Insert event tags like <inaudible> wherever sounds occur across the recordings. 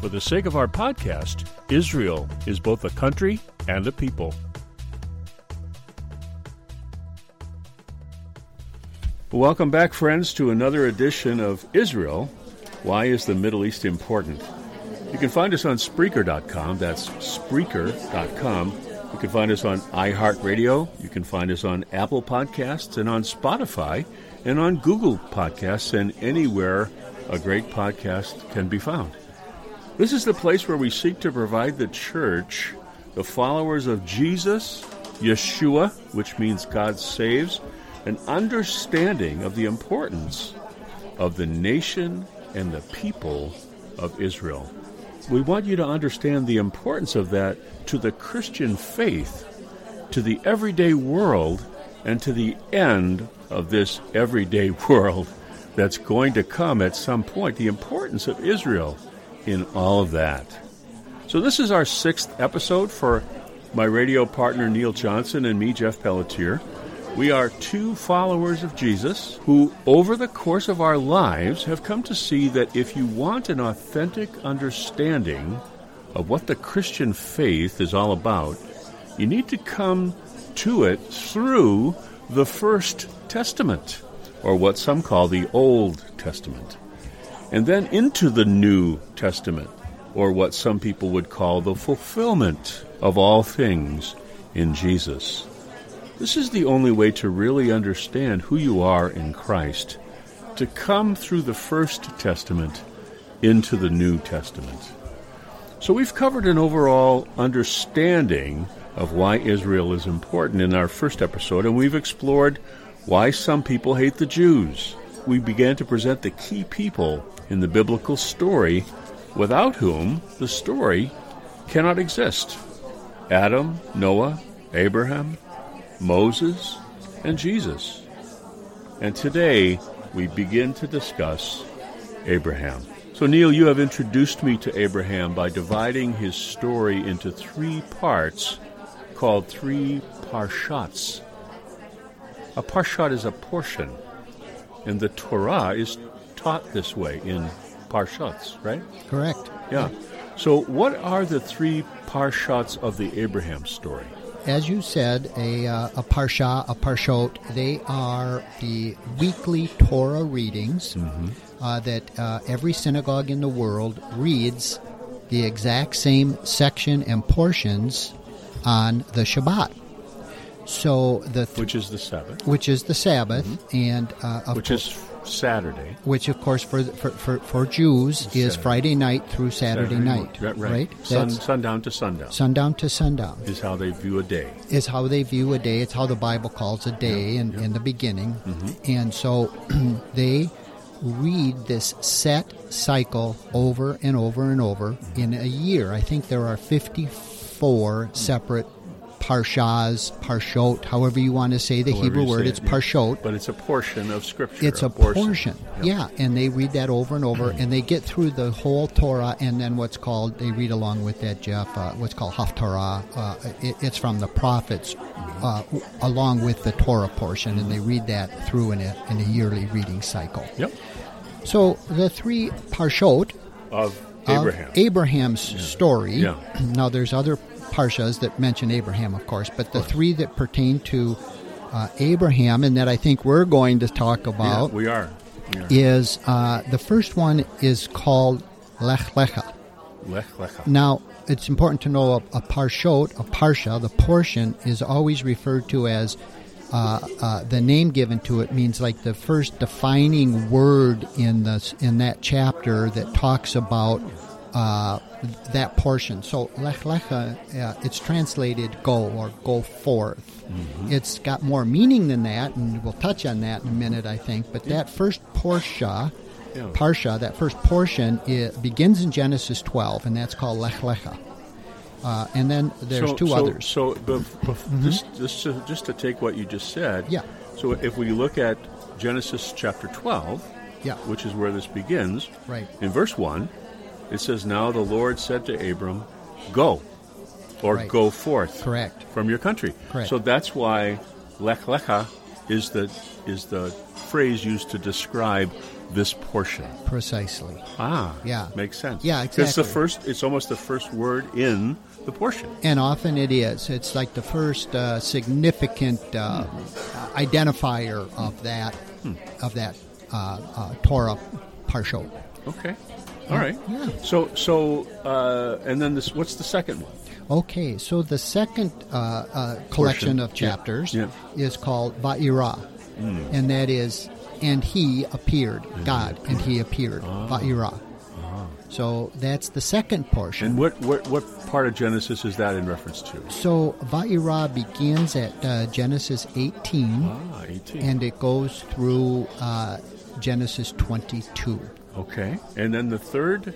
For the sake of our podcast, Israel is both a country and a people. Welcome back, friends, to another edition of Israel. Why is the Middle East important? You can find us on Spreaker.com. That's Spreaker.com. You can find us on iHeartRadio. You can find us on Apple Podcasts and on Spotify and on Google Podcasts and anywhere a great podcast can be found. This is the place where we seek to provide the church, the followers of Jesus, Yeshua, which means God saves, an understanding of the importance of the nation and the people of Israel. We want you to understand the importance of that to the Christian faith, to the everyday world, and to the end of this everyday <laughs> world that's going to come at some point. The importance of Israel in all of that. So, this is our sixth episode for my radio partner Neil Johnson and me, Jeff Pelletier. We are two followers of Jesus who, over the course of our lives, have come to see that if you want an authentic understanding of what the Christian faith is all about, you need to come to it through the First Testament, or what some call the Old Testament and then into the New Testament, or what some people would call the fulfillment of all things in Jesus. This is the only way to really understand who you are in Christ, to come through the First Testament into the New Testament. So we've covered an overall understanding of why Israel is important in our first episode, and we've explored why some people hate the Jews. We began to present the key people in the biblical story without whom the story cannot exist Adam, Noah, Abraham, Moses, and Jesus. And today we begin to discuss Abraham. So, Neil, you have introduced me to Abraham by dividing his story into three parts called three parshats. A parshat is a portion, and the Torah is taught this way in parshats, right? Correct. Yeah. So, what are the three parshats of the Abraham story? As you said, a, uh, a parsha, a parshot, they are the weekly Torah readings mm-hmm. uh, that uh, every synagogue in the world reads the exact same section and portions on the Shabbat. So the th- which is the Sabbath, which is the Sabbath, mm-hmm. and uh, which is Saturday. Which, of course, for for, for, for Jews Saturday. is Friday night through Saturday, Saturday night. Right. right? Sun, sundown to sundown. Sundown to sundown. Is how they view a day. Is how they view a day. It's how the Bible calls a day yeah, in, yeah. in the beginning. Mm-hmm. And so <clears throat> they read this set cycle over and over and over mm-hmm. in a year. I think there are 54 separate parshas, parshot, however you want to say the however Hebrew word. It, it's yeah. parshot. But it's a portion of Scripture. It's a, a portion. portion. Yeah. yeah. and they read that over and over, and they get through the whole Torah, and then what's called, they read along with that, Jeff, uh, what's called Haftarah. Uh, it, it's from the prophets uh, along with the Torah portion, and they read that through in a, in a yearly reading cycle. Yep. So the three parshot of Abraham. Abraham's yeah. story. Yeah. <clears throat> Now, there's other parshas that mention Abraham, of course, but the three that pertain to uh, Abraham, and that I think we're going to talk Yeah, about, we are. We are. is uh, the first one is called Lech Lecha. Lech Lecha. Now, it's important to know a, a parshot, a parsha, the portion, is always referred to as uh, uh, the name given to it means like the first defining word in the in that chapter that talks about uh, that portion. So lech lecha, uh, it's translated "go" or "go forth." It's got more meaning than that, and we'll touch on that in a minute, I think. But that first porsha, Yeah. parsha, that first portion, it begins in Genesis 12, and that's called lech lecha. Uh, and then there's so, two so, others. So, bef- bef- just, just, to, just to take what you just said. Yeah. So, if we look at Genesis chapter 12, Yeah. which is where this begins, Right. in verse 1, it says, Now the Lord said to Abram, Go, or Right. go forth Correct. from your country. Correct. So that's why Lech Lecha is the, is the phrase used to describe this portion. Precisely. Ah, Yeah. makes sense. Yeah, exactly. It's the first. It's almost the first word in the portion. And often it is. It's like the first uh, significant uh, identifier of that of that uh, uh, Torah parshot. Okay. All right. Yeah. So so uh, and then this. What's the second one? Okay, so the second uh, uh, collection of chapters Yeah. is called Va'ira, and that is, and he appeared, God, and he appeared, Va'ira. So that's the second portion. And what, what what part of Genesis is that in reference to? So Va'ira begins at uh, Genesis 18, Ah, eighteen. and it goes through uh, Genesis 22. Okay. And then the third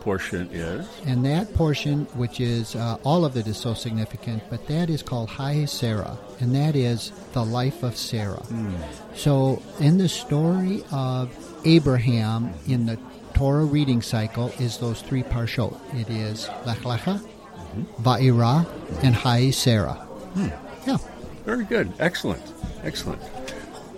portion is And that portion, which is uh, all of it is so significant, but that is called Chayei Sarah, and that is the life of Sarah. Hmm. So, in the story of Abraham in the Torah reading cycle, is those three parshot. It is Lech Lecha, mm-hmm. Va'ira, and Chayei Sarah. Hmm. Yeah. very good. Excellent. Excellent.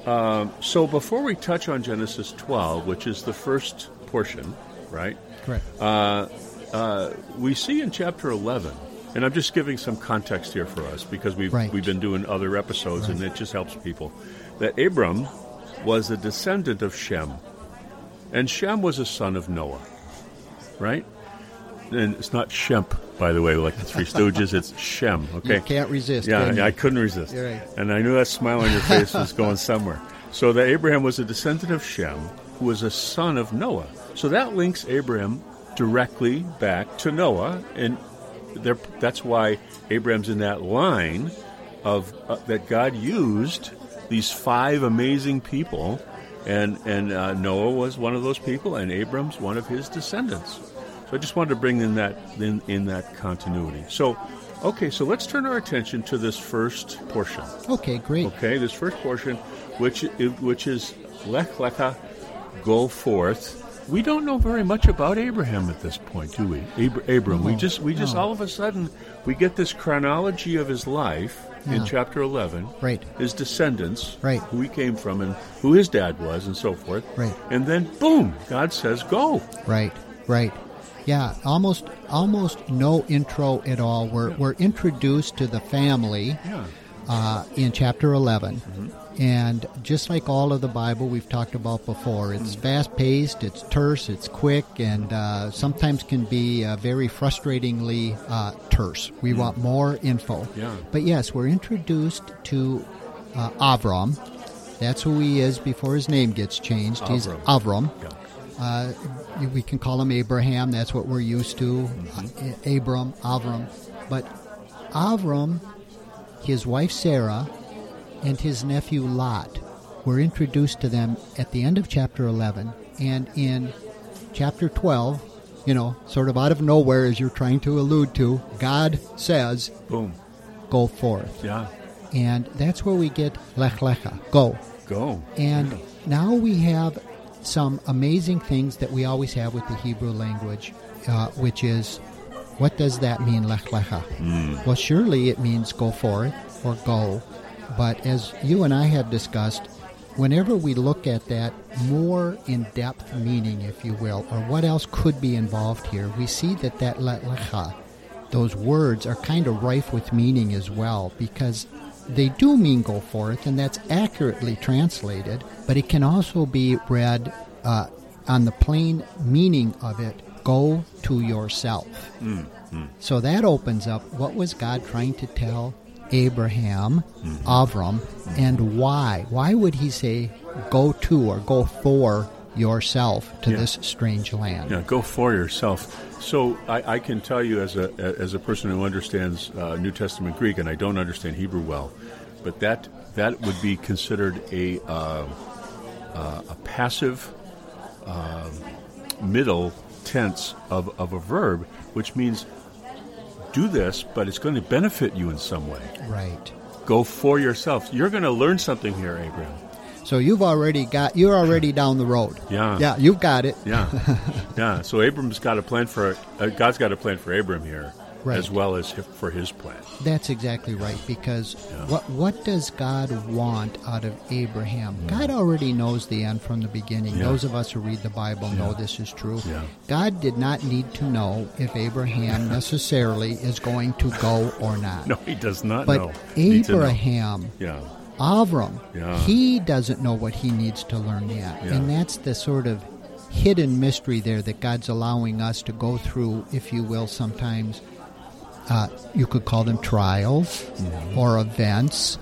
Um, so before we touch on Genesis twelve, which is the first portion, right? Correct. Uh, uh, we see in chapter 11, and I'm just giving some context here for us because we've, Right. we've been doing other episodes and it just helps people, that Abram was a descendant of Shem. And Shem was a son of Noah, right? And it's not Shemp, by the way, like the Three Stooges, it's Shem, okay? You can't resist. Yeah, can? I couldn't resist. Right. And I knew that smile on your face was going <laughs> somewhere. So that Abraham was a descendant of Shem, who was a son of Noah. So that links Abraham directly back to Noah, and there, that's why Abraham's in that line of uh, that God used these five amazing people, and and uh, Noah was one of those people, and Abram's one of his descendants. So I just wanted to bring in that in, in that continuity. So, okay, so let's turn our attention to this first portion. Okay, great. Okay, this first portion, which which is Lech Lecha, go forth. We don't know very much about Abraham at this point, do we? Ab- Abram. we just we just no. all of a sudden we get this chronology of his life in chapter eleven. Right. His descendants, Right. who he came from, and who his dad was, and so forth. Right. And then, boom! God says, "Go." Right, right. Yeah, almost almost no intro at all. We're we're introduced to the family Yeah. uh, in chapter 11. And just like all of the Bible we've talked about before, it's fast paced, it's terse, it's quick, and uh, sometimes can be uh, very frustratingly uh, terse. We want more info. Yeah. But yes, we're introduced to uh, Avram. That's who he is before his name gets changed. He's Avram. Avram. Yeah. Uh, we can call him Abraham. That's what we're used to. Uh, Abram, Avram. But Avram, his wife Sarah, and his nephew Lot were introduced to them at the end of chapter 11. And in chapter 12, you know, sort of out of nowhere, as you're trying to allude to, God says, Boom. Go forth. Yeah. And that's where we get Lech Lecha, go. Go. And now we have some amazing things that we always have with the Hebrew language, uh, which is what does that mean, lech lecha? Well, surely it means go forth or go. But as you and I have discussed, whenever we look at that more in depth meaning, if you will, or what else could be involved here, we see that that lech lecha, those words are kind of rife with meaning as well because they do mean go forth, and that's accurately translated, but it can also be read uh, on the plain meaning of it go to yourself. So that opens up what was God trying to tell Abraham, Avram, and why? Why would he say go to or go for yourself to Yeah. this strange land? Yeah, go for yourself. So I, I can tell you, as a as a person who understands uh, New Testament Greek, and I don't understand Hebrew well, but that that would be considered a uh, uh, a passive um middle tense of, of a verb, which means do this, but it's going to benefit you in some way. Right. Go for yourself. You're going to learn something here, Abraham. So you've already got you're already down the road. Yeah. Yeah, you've got it. Yeah, <laughs> yeah. So Abram's got a plan for uh, God's got a plan for Abram here, Right. as well as for his plan. That's exactly right. Because what what does God want out of Abraham? God already knows the end from the beginning. Yeah. Those of us who read the Bible know this is true. Yeah. God did not need to know if Abraham <laughs> necessarily is going to go or not. No, he does not but know. Need to know. Abraham, Yeah, Avram, Yeah. he doesn't know what he needs to learn yet. Yeah. And that's the sort of hidden mystery there that God's allowing us to go through, if you will, sometimes. Uh, you could call them trials Mm-hmm. or events.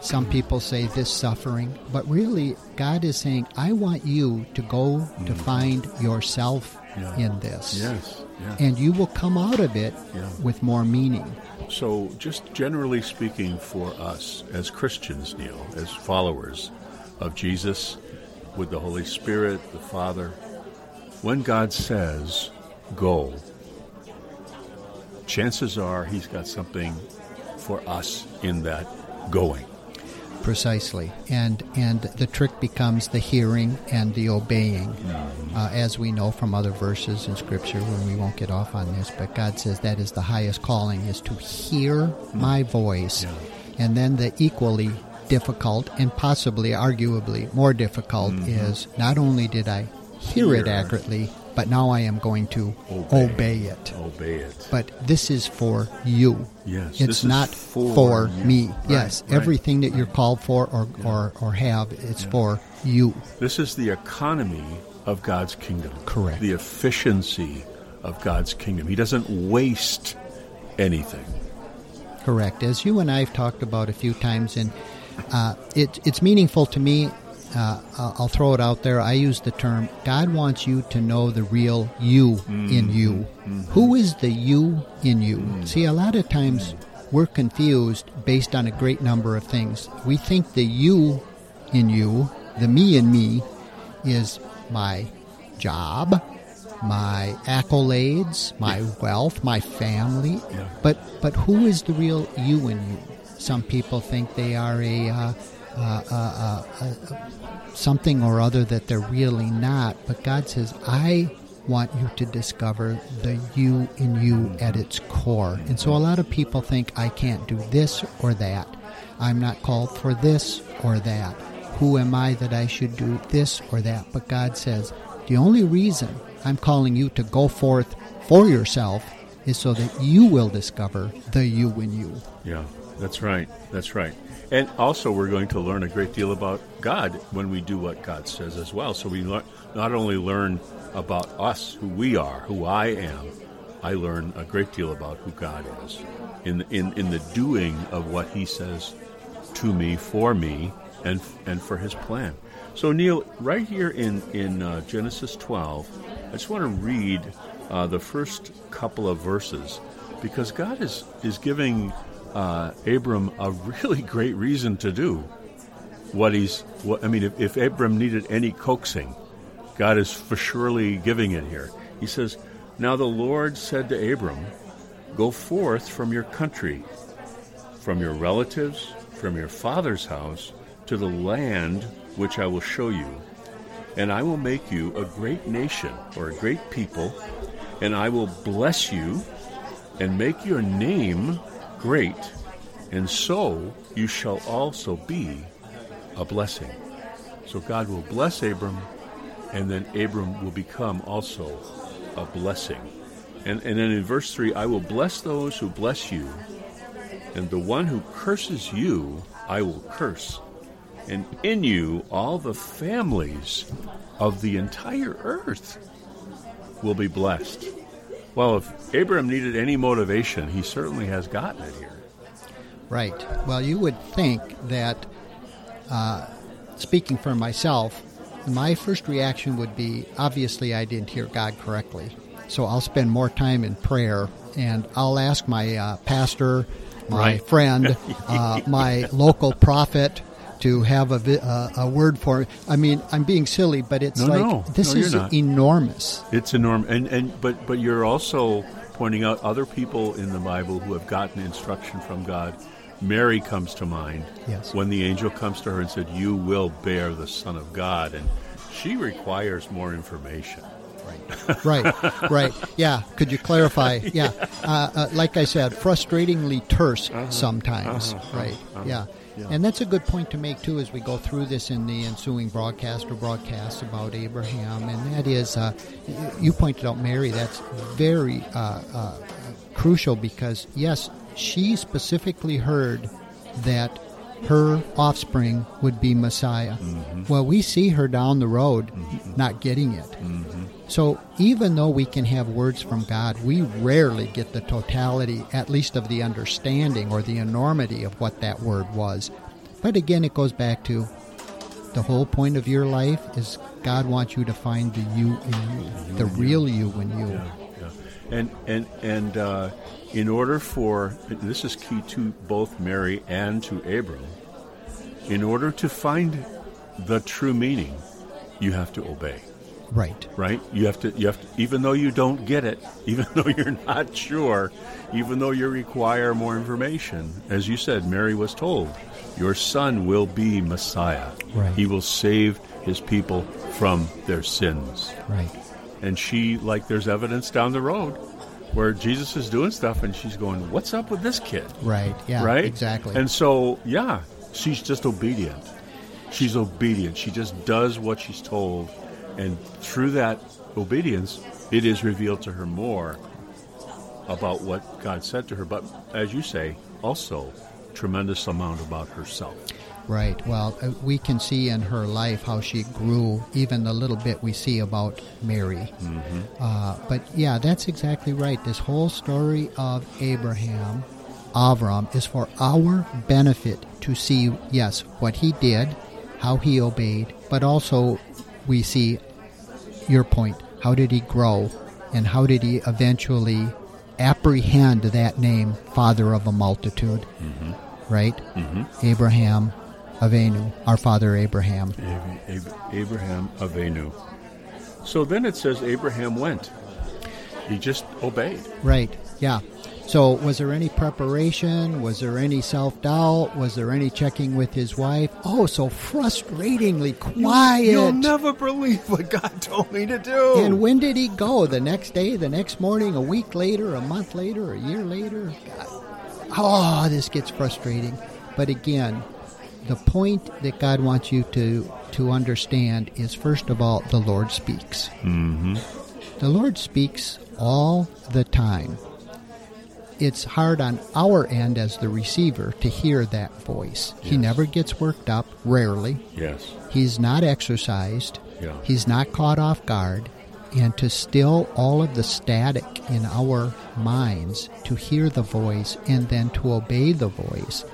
Some people say this suffering, but really, God is saying, I want you to go to find yourself Mm-hmm. Yeah. in this. yes, yeah. And you will come out of it Yeah. with more meaning. So, just generally speaking, for us as Christians, Neil, as followers of Jesus, with the Holy Spirit, the Father, when God says, "Go," chances are He's got something for us in that going. Precisely, and and the trick becomes the hearing and the obeying, Mm-hmm. uh, as we know from other verses in Scripture. When we won't get off on this, but God says that is the highest calling: is to hear my voice, Mm-hmm. Yeah. and then the equally difficult and possibly, arguably, more difficult is not only did I hear, it Mm-hmm. Accurately, but now I am going to Obey. obey it. Obey it. But this is for you. Yes, It's not for for, me. Right, yes, right. everything that you're called for or, or, or have, it's for you. This is the economy of God's kingdom. Correct. The efficiency of God's kingdom. He doesn't waste anything. Correct. As you and I have talked about a few times, and uh, it, it's meaningful to me. Uh, I'll throw it out there. I use the term God wants you to know the real you in you. Who is the you in you? See, a lot of times we're confused based on a great number of things. We think the you in you, the me in me, is my job, my accolades, my wealth, my family. Yeah. But but who is the real you in you? Some people think they are a, uh, uh, uh, uh, uh, something or other that they're really not. But God says, I want you to discover the you in you at its core. And so a lot of people think I can't do this or that. I'm not called for this or that. Who am I that I should do this or that? But God says, the only reason I'm calling you to go forth for yourself is so that you will discover the you in you. Yeah, that's right. That's right. And also, we're going to learn a great deal about God when we do what God says as well. So we not only learn about us, who we are, who I am, I learn a great deal about who God is in in in the doing of what He says to me, for me, and and for His plan. So Neil, right here in in uh, Genesis 12, I just want to read uh, the first couple of verses because God is is giving uh, Abram a really great reason to do what he's. What I mean, if, if Abram needed any coaxing, God is for surely giving it here. He says, "Now the Lord said to Abram, Go forth from your country, from your relatives, from your father's house, to the land which I will show you, and I will make you a great nation or a great people, and I will bless you and make your name great, and so you shall also be a blessing. So God will bless Abram, and then Abram will become also a blessing. And, and then in verse 3, I will bless those who bless you, And the one who curses you, I will curse. And in you, all the families of the entire earth will be blessed. Well, if Abraham needed any motivation, he certainly has gotten it here. Right. Well, you would think that, uh, speaking for myself, my first reaction would be obviously I didn't hear God correctly. So I'll spend more time in prayer and I'll ask my uh, pastor, my Right. friend, <laughs> uh, my local prophet to have a, vi- uh, a word for me. I mean, I'm being silly, but it's No, like no. this No, is enormous. It's enormous, and and but but you're also pointing out other people in the Bible who have gotten instruction from God. Mary comes to mind Yes. when the angel comes to her and said, "You will bear the Son of God," and she requires more information. right, right. Right. Yeah. Could you clarify? <laughs> Yeah. Uh, uh, like I said, frustratingly terse sometimes. right. yeah. Yeah. And that's a good point to make too as we go through this in the ensuing broadcast or broadcasts about Abraham, and that is, uh, you pointed out Mary. That's very uh, uh, crucial because yes, she specifically heard that her offspring would be Messiah. Well, we see her down the road not getting it. So even though we can have words from God, we rarely get the totality, at least of the understanding or the enormity of what that word was. But again, it goes back to the whole point of your life is God wants you to find the you in you, the real you in you. Yeah, yeah. And and and uh, in order for this is key to both Mary and to Abram. In order to find the true meaning, you have to obey. Right. right? You have to, you have to, even though you don't get it, <laughs> even though you're not sure, even though you require more information. As you said, Mary was told, your son will be Messiah. Right. He will save his people from their sins. Right. And she, like, there's evidence down the road where Jesus is doing stuff, and she's going, "What's up with this kid?" Right. Yeah. right? Exactly. And so, yeah, she's just obedient. She's obedient. She just does what she's told, and through that obedience, it is revealed to her more about what God said to her. But as you say, also tremendous amount about herself. Right. Well, uh, we can see in her life how she grew, even the little bit we see about Mary. Uh, but yeah, that's exactly right. This whole story of Abraham, Avram, is for our benefit to see, yes, what he did, how he obeyed, but also we see your point. How did he grow? And how did he eventually apprehend that name, Father of a Multitude? Mm-hmm. Right? Mm-hmm. Abraham Avinu, our father Abraham. Ab- Ab- Abraham Avinu. So then it says Abraham went. He just obeyed. Right, yeah. So, was there any preparation? Was there any self doubt? Was there any checking with his wife? Oh, so frustratingly quiet. You'll never believe what God told me to do. And when did he go? The next day, the next morning, a week later, a month later, a year later? God. Oh, this gets frustrating. But again, the point that God wants you to, to understand is first of all, the Lord speaks. mm-hmm. The Lord speaks all the time. It's hard on our end as the receiver to hear that voice. He never gets worked up, rarely. Yes. He's not exercised. Yeah. He's not caught off guard. And to still all of the static in our minds, to hear the voice and then to obey the voice.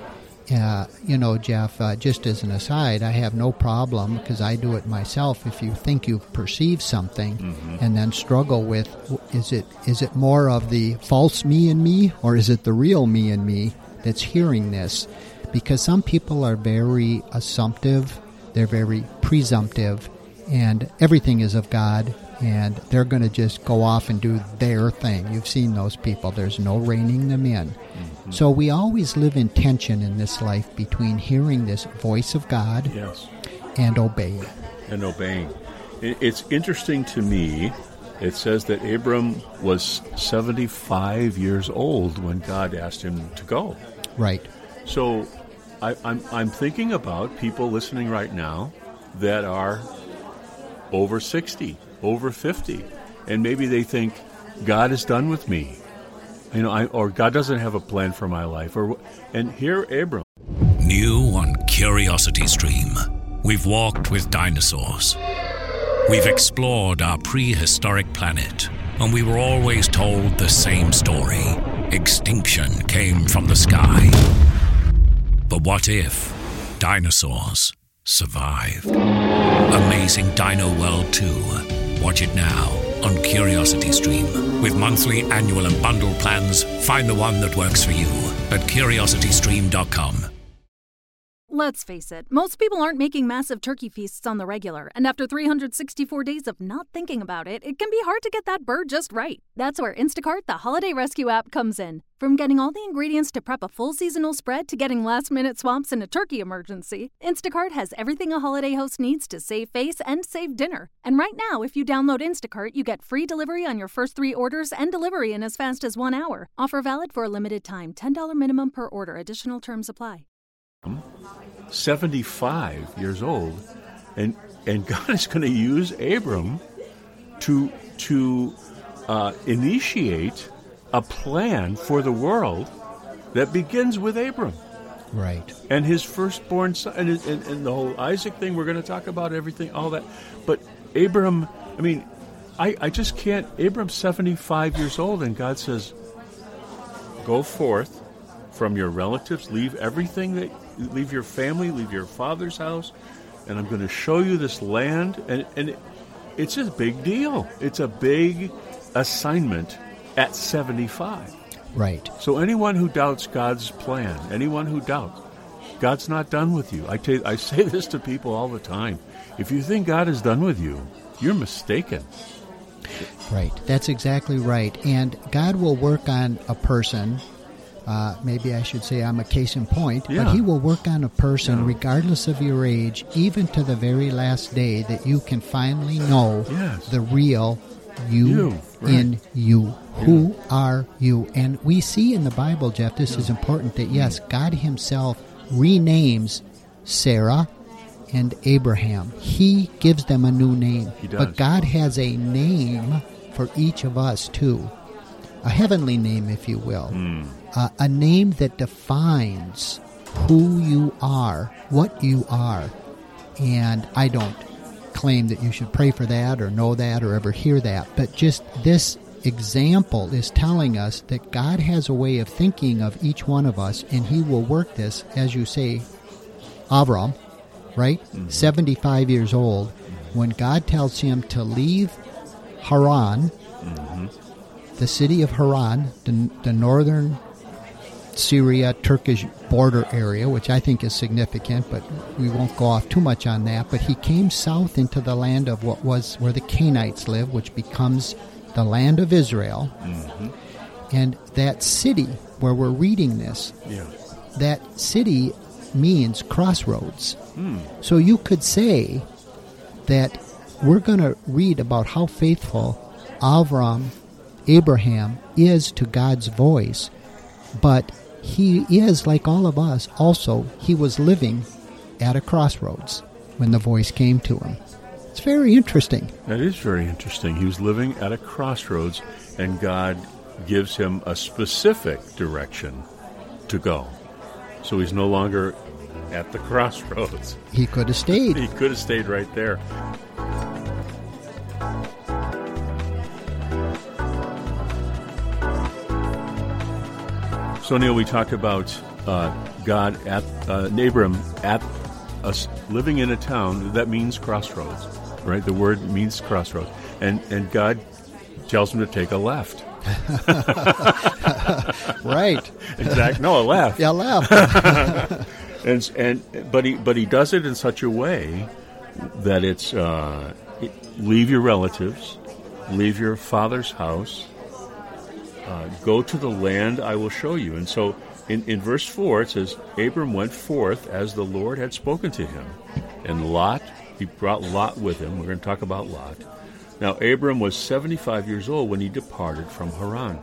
Uh, you know, Jeff, uh, just as an aside, I have no problem because I do it myself. If you think you've perceived something and then struggle with, is it is it more of the false me in me or is it the real me in me that's hearing this? Because some people are very assumptive, they're very presumptive, and everything is of God, and they're going to just go off and do their thing. You've seen those people. There's no reining them in. So we always live in tension in this life between hearing this voice of God Yes. and obeying. And obeying. It's interesting to me. It says that Abram was 75 years old when God asked him to go. Right. So I, I'm, I'm thinking about people listening right now that are over 60, over 50, and maybe they think, God is done with me. You know, I, or God doesn't have a plan for my life. Or and here, Abram. New on Curiosity Stream, we've walked with dinosaurs. We've explored our prehistoric planet, and we were always told the same story: extinction came from the sky. But what if dinosaurs survived? Amazing Dino World 2. Watch it now on Curiosity Stream. With monthly, annual, and bundle plans, find the one that works for you at curiositystream.com. Let's face it, most people aren't making massive turkey feasts on the regular, and after 364 days of not thinking about it, it can be hard to get that bird just right. That's where Instacart, the holiday rescue app, comes in. From getting all the ingredients to prep a full seasonal spread to getting last minute swaps in a turkey emergency, Instacart has everything a holiday host needs to save face and save dinner. And right now, if you download Instacart, you get free delivery on your first three orders and delivery in as fast as one hour. Offer valid for a limited time $10 minimum per order, additional terms apply. 75 years old, and and God is going to use Abram to to uh, initiate a plan for the world that begins with Abram Right. and his firstborn son, and, and, and the whole Isaac thing. We're going to talk about everything, all that. But Abram, I mean, I, I just can't. Abram's 75 years old, and God says, Go forth from your relatives, leave everything that, leave your family, leave your father's house, and I'm going to show you this land. And, and it, it's a big deal. It's a big assignment at 75. Right. So anyone who doubts God's plan, anyone who doubts, God's not done with you. I, tell I say <laughs> this to people all the time. If you think God is done with you, you're mistaken. Right. That's exactly right. And God will work on a person. Uh, maybe I should say I'm a case in point, Yeah. but He will work on a person Yeah. regardless of your age, even to the very last day that you can finally know Yes. the real you, You, right. in you. Who are you? And we see in the Bible, Jeff, this is important that yes, God Himself renames Sarah and Abraham. He gives them a new name. He does. But God has a name for each of us, too. A heavenly name, if you will. Hmm. Uh, a name that defines who you are, what you are. And I don't claim that you should pray for that or know that or ever hear that, but just this example is telling us that God has a way of thinking of each one of us, and He will work this, as you say, Avram, right? 75 years old, when God tells him to leave Haran, the city of Haran, the, the northern Syria Turkish border area, which I think is significant, but we won't go off too much on that. But he came south into the land of what was where the Canaanites live, which becomes the land of Israel. Mm-hmm. And that city where we're reading this, Yeah. that city means crossroads. Hmm. So you could say that we're going to read about how faithful Avram, Abraham, is to God's voice, but he is, like all of us, also, he was living at a crossroads when the voice came to him. It's very interesting. That is very interesting. He was living at a crossroads, and God gives him a specific direction to go. So he's no longer at the <laughs> crossroads. He could have stayed. He could have stayed right there. So, Neil, we talked about uh, God at uh, Abram at us living in a town that means crossroads, right? The word means crossroads, and and God tells him to take a left. <laughs> right. Exactly. No, a left. Yeah, left. <laughs> and and but he but he does it in such a way that it's uh, leave your relatives, leave your father's house, uh, go to the land I will show you. And so in, in verse four it says Abram went forth as the Lord had spoken to him, and Lot he brought Lot with him. We're going to talk about Lot. Now Abram was seventy five years old when he departed from Haran.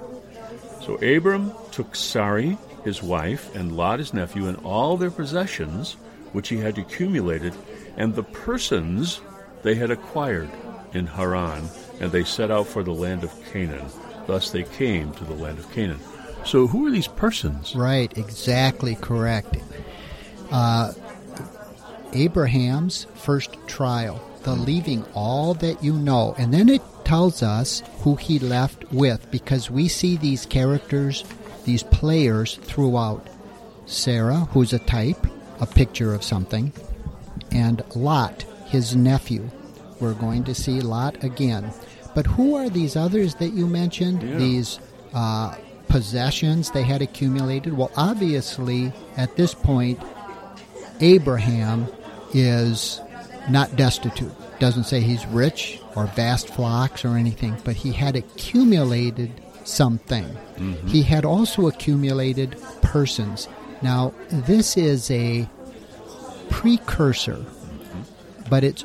So Abram took Sarai, his wife, and Lot, his nephew, and all their possessions, which he had accumulated, and the persons they had acquired in Haran, and they set out for the land of Canaan. Thus they came to the land of Canaan. So, who are these persons? Right, exactly correct. Uh, Abraham's first trial, the leaving all that you know. And then it tells us who he left with because we see these characters, these players throughout. Sarah, who's a type, a picture of something, and Lot, his nephew. We're going to see Lot again. But who are these others that you mentioned? Yeah. These uh, possessions they had accumulated? Well, obviously, at this point, Abraham is not destitute. Doesn't say he's rich or vast flocks or anything, but he had accumulated something. He had also accumulated persons. Now, this is a precursor, but it's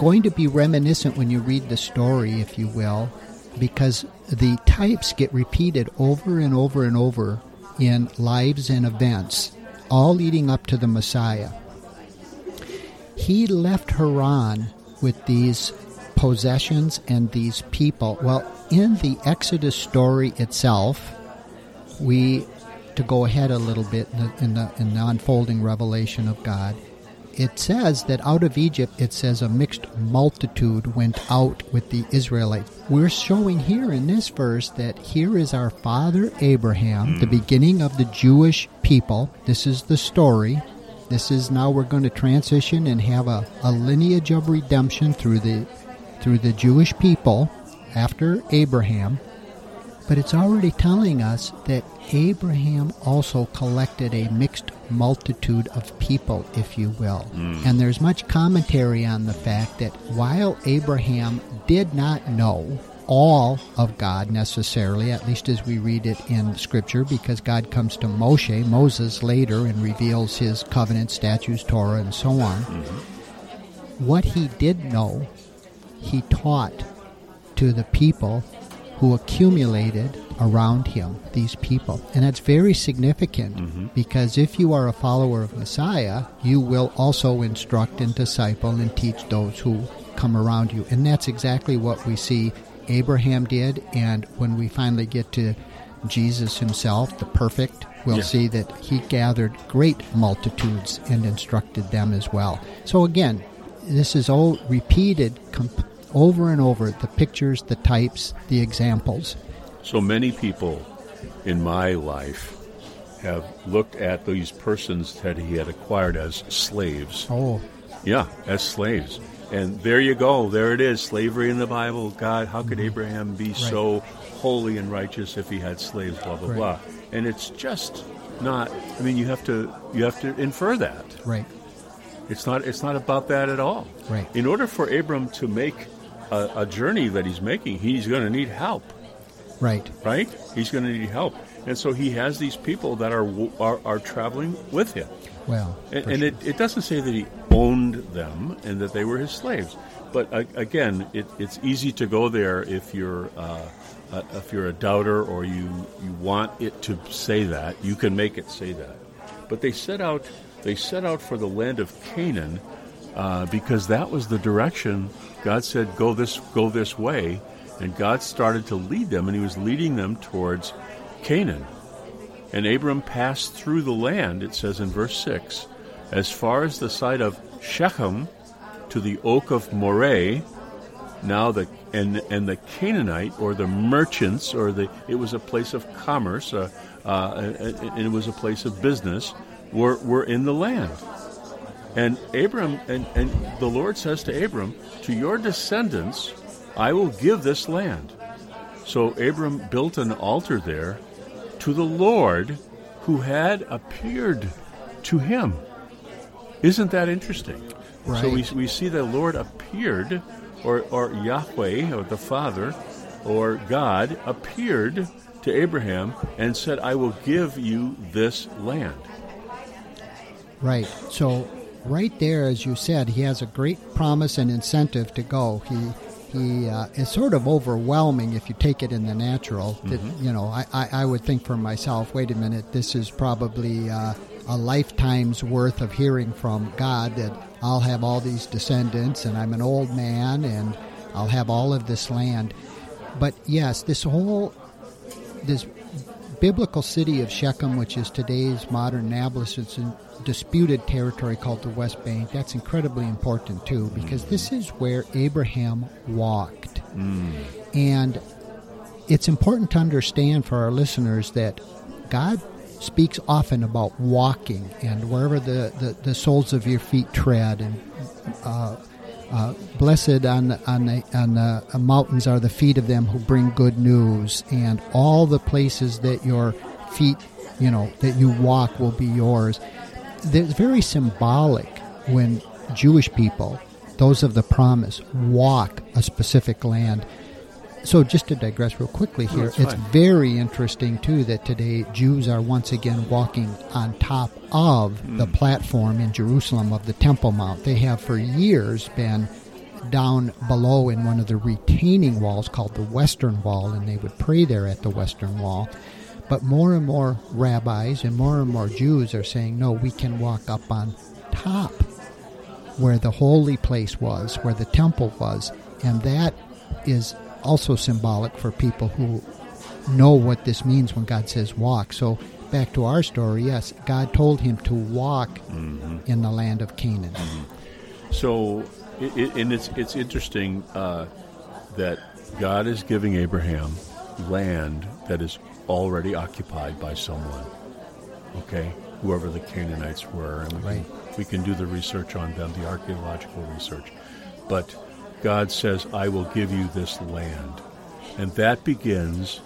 going to be reminiscent when you read the story, if you will, because the types get repeated over and over and over in lives and events, all leading up to the Messiah. He left Haran with these possessions and these people. Well, in the Exodus story itself, we to go ahead a little bit in the, in the, in the unfolding revelation of God. It says that out of Egypt, it says a mixed multitude went out with the Israelites. We're showing here in this verse that here is our father Abraham, the mm. beginning of the Jewish people. This is the story. This is now we're going to transition and have a, a lineage of redemption through the through the Jewish people after Abraham. But it's already telling us that Abraham also collected a mixed multitude of people, if you will. Mm. And there's much commentary on the fact that while Abraham did not know all of God necessarily, at least as we read it in Scripture, because God comes to Moshe, Moses later, and reveals his covenant, statutes, Torah, and so on. Mm-hmm. What he did know, he taught to the people who accumulated around him, these people. And that's very significant mm-hmm. because if you are a follower of Messiah, you will also instruct and disciple and teach those who come around you. And that's exactly what we see Abraham did. And when we finally get to Jesus himself, the perfect, we'll Yeah. see that he gathered great multitudes and instructed them as well. So again, this is all repeated over and over the pictures, the types, the examples. So many people in my life have looked at these persons that he had acquired as slaves. Oh, Yeah, as slaves. And there you go. There it is. Slavery in the Bible. God, how could mm-hmm. Abraham be so holy and righteous if he had slaves? Blah blah Right. blah. And it's just not. I mean, you have to you have to infer that. right, It's not. It's not about that at all. Right. In order for Abram to make a, a journey that he's making, he's going to need help. right, Right? He's going to need help. And so he has these people that are are, are traveling with him. well, And, and sure. it, it doesn't say that he owned them and that they were his slaves. But uh, again, it, it's easy to go there if you're uh, uh, if you're a doubter or you, you want it to say that. You can make it say that. But they set out they set out for the land of Canaan uh, because that was the direction God said go this go this way, and God started to lead them, and He was leading them towards Canaan. And Abram passed through the land, it says in verse 6, as far as the site of Shechem to the oak of Moreh. Now the and and the Canaanite or the merchants or the it was a place of commerce, uh, uh, and and it was a place of business. Were were in the land, and Abram and and the Lord says to Abram, to your descendants, I will give this land. So Abram built an altar there to the Lord who had appeared to him. Isn't that interesting? So we, we see the Lord appeared, or, or Yahweh, or the Father, or God appeared to Abraham and said, I will give you this land. Right. So, right there, as you said, he has a great promise and incentive to go. He he uh, is sort of overwhelming if you take it in the natural. That you know, I, I, I would think for myself, wait a minute, this is probably uh, a lifetime's worth of hearing from God that I'll have all these descendants and I'm an old man and I'll have all of this land. But yes, this whole this biblical city of Shechem, which is today's modern Nablus, it's a disputed territory called the West Bank. That's incredibly important too, because this is where Abraham walked. And it's important to understand for our listeners that God speaks often about walking and wherever the, the, the soles of your feet tread and uh, uh, blessed on on on the mountains are the feet of them who bring good news, and all the places that your feet, you know, that you walk will be yours. It's very symbolic when Jewish people, those of the promise, walk a specific land. So, just to digress real quickly here, it's it's fine. very interesting too that today Jews are once again walking on top of the Hmm. platform in Jerusalem of the Temple Mount. They have for years been down below in one of the retaining walls called the Western Wall, and they would pray there at the Western Wall. But more and more rabbis and more and more Jews are saying, no, we can walk up on top where the holy place was, where the temple was, and that is also symbolic for people who know what this means when God says walk. So back to our story, yes, God told him to walk in the land of Canaan. So, it, it, and it's it's interesting uh, that God is giving Abraham land that is already occupied by someone. Okay, whoever the Canaanites were, and we, Right. can, we can do the research on them, the archaeological research. But God says, "I will give you this land," and that begins,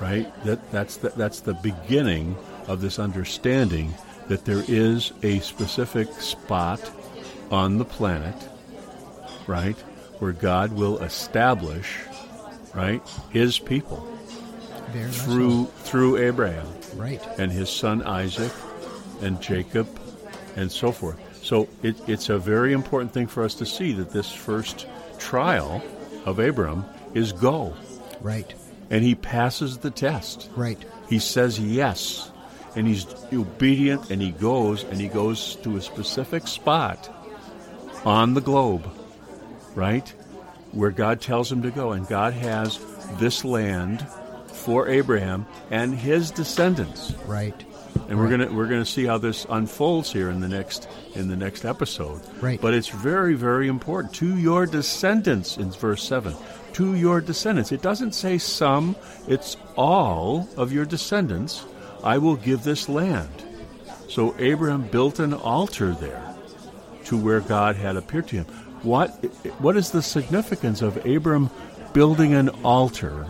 right? That that's the, that's the beginning of this understanding that there is a specific spot on the planet, right, where God will establish, right, His people Very so. through through Abraham Right. and his son Isaac and Jacob and so forth. So it, it's a very important thing for us to see that this first trial of Abram is go, Right. and he passes the test. Right. He says yes, and he's obedient, and he goes, and he goes to a specific spot on the globe, right, where God tells him to go, and God has this land for Abraham and his descendants. Right. And we're gonna we're gonna see how this unfolds here in the next in the next episode. Right. But it's very very important to your descendants in verse seven. To your descendants. It doesn't say some. It's all of your descendants. I will give this land. So Abraham built an altar there to where God had appeared to him. What what is the significance of Abram building an altar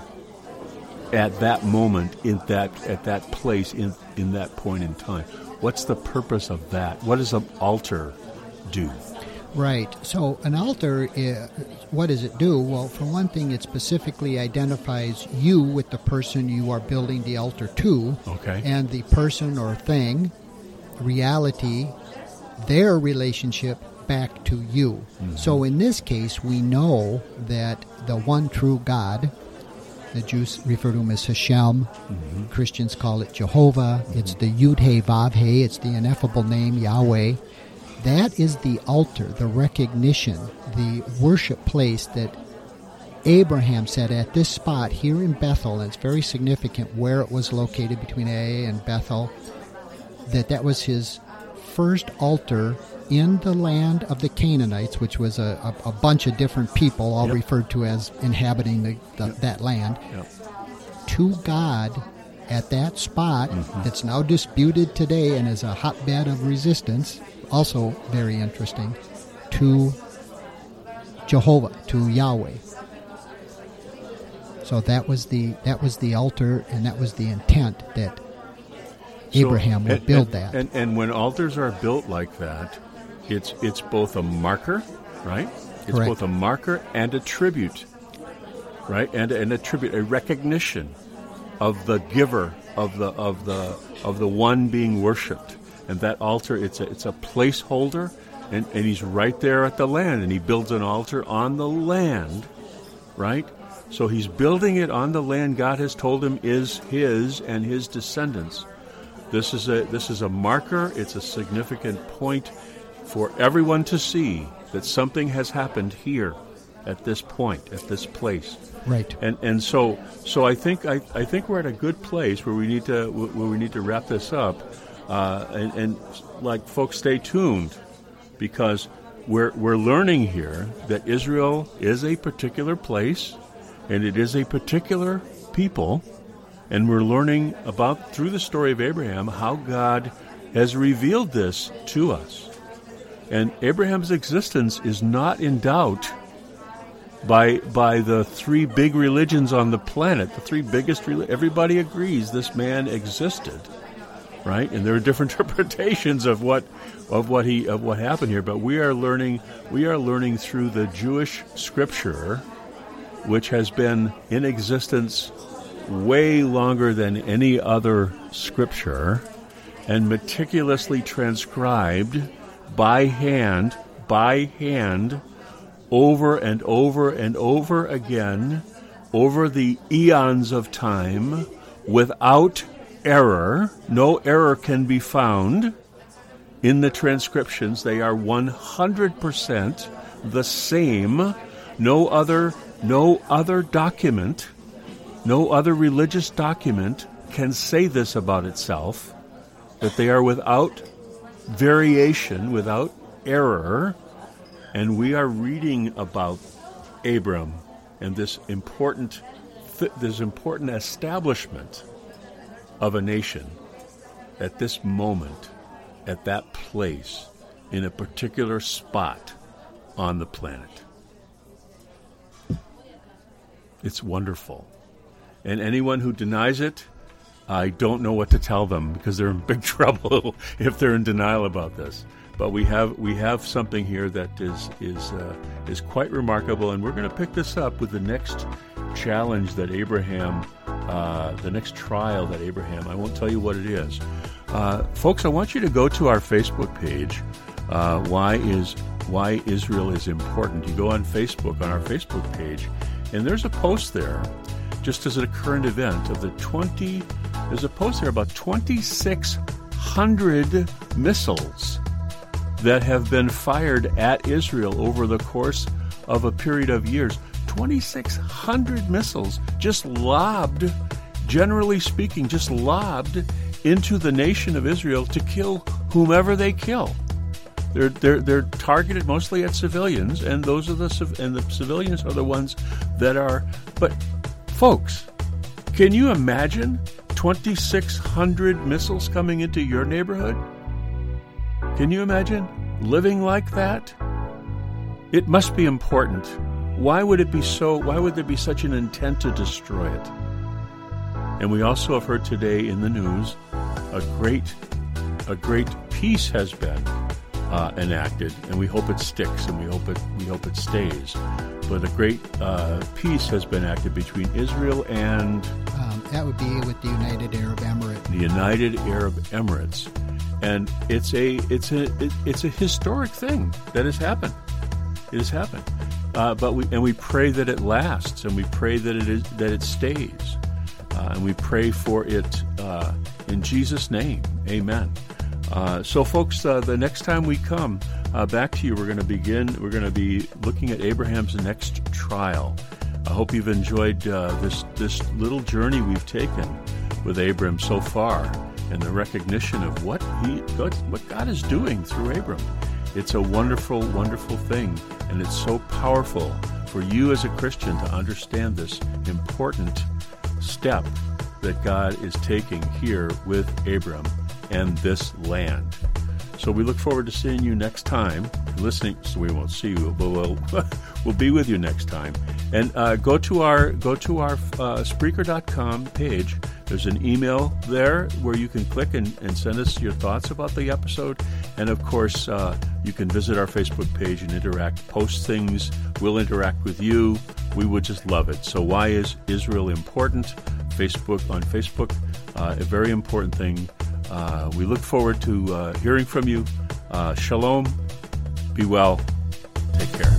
at that moment in that at that place in in that point in time? What's the purpose of that? What does an altar do? Right. So an altar, uh, what does it do? Well, for one thing, it specifically identifies you with the person you are building the altar to. Okay. And the person or thing, reality, their relationship back to you. So in this case, we know that the one true God, the Jews refer to him as Hashem. Christians call it Jehovah. It's the Yud He Vav He. It's the ineffable name Yahweh. That is the altar, the recognition, the worship place that Abraham said at this spot here in Bethel, and it's very significant where it was located between Ai and Bethel, that that was his first altar in the land of the Canaanites, which was a, a, a bunch of different people, all Yep. referred to as inhabiting the, the, that land, Yep. to God at that spot mm-hmm. that's now disputed today and is a hotbed of resistance, also very interesting, to Jehovah, to Yahweh. So that was the that was the altar and that was the intent that So- Abraham would and- build and- that. And, and when altars are built like that, it's it's both a marker, right? It's Correct. both a marker and a tribute, right? And and a tribute, a recognition of the giver of the of the of the one being worshipped. And that altar, it's a it's a placeholder, and, and he's right there at the land, and he builds an altar on the land, right? So he's building it on the land God has told him is his and his descendants. This is a this is a marker. It's a significant point for everyone to see that something has happened here at this point, at this place. Right. And and so so I think I, I think we're at a good place where we need to where we need to wrap this up, uh, and, and like folks, stay tuned because we're we're learning here that Israel is a particular place, and it is a particular people, and we're learning about through the story of Abraham how God has revealed this to us, and Abraham's existence is not in doubt by by the three big religions on the planet, the three biggest. Everybody agrees this man existed, right? And there are different <laughs> interpretations of what of what he of what happened here. But we are learning we are learning through the Jewish scripture, which has been in existence way longer than any other scripture, and meticulously transcribed by hand by hand over and over and over again over the eons of time without error. No error can be found in the transcriptions. They are 100% the same. No other no other document, no other religious document can say this about itself that they are without variation, without error and we are reading about Abram and this important, this important establishment of a nation at this moment, at that place, in a particular spot on the planet. It's wonderful. And anyone who denies it, I don't know what to tell them because they're in big <laughs> trouble if they're in denial about this. But we have we have something here that is is uh, is quite remarkable, and we're going to pick this up with the next challenge that Abraham, uh, the next trial that Abraham. I won't tell you what it is, uh, folks. I want you to go to our Facebook page. Uh, why is why Israel is important? You go on Facebook on our Facebook page, and there's a post there, just as a current event of the twenty. There's a post there about twenty six hundred missiles that have been fired at Israel over the course of a period of years. 2,600 missiles just lobbed, generally speaking, just lobbed into the nation of Israel to kill whomever they kill. They're, they're, they're targeted mostly at civilians, and those are the and the civilians are the ones that are. But, folks, can you imagine 2,600 missiles coming into your neighborhood? Can you imagine living like that? It must be important. Why would it be so? Why would there be such an intent to destroy it? And we also have heard today in the news a great, a great peace has been uh, enacted, and we hope it sticks, and we hope it we hope it stays. But a great uh, peace has been acted between Israel and um, that would be with the United Arab Emirates. The United Arab Emirates and it's a it's a it, it's a historic thing that has happened. It has happened, uh, but we and we pray that it lasts, and we pray that it is that it stays, uh, and we pray for it uh, in Jesus' name. Amen. Uh, so, folks, uh, the next time we come uh, back to you, we're going to begin. We're going to be looking at Abraham's next trial. I hope you've enjoyed this this little journey we've taken with Abram so far and the recognition of what he God, what God is doing through Abram. It's a wonderful, wonderful thing, and it's so powerful for you as a Christian to understand this important step that God is taking here with Abram and this land. So we look forward to seeing you next time. Listening, so we won't see you, but we'll <laughs> we'll be with you next time. And uh, go to our go to our uh, Spreaker.com page there's an email there where you can click and, and send us your thoughts about the episode. And of course, uh, you can visit our Facebook page and interact, post things. We'll interact with you. We would just love it. So, why is Israel important? Facebook on Facebook, uh, a very important thing. Uh, we look forward to uh, hearing from you. Uh, shalom. Be well. Take care.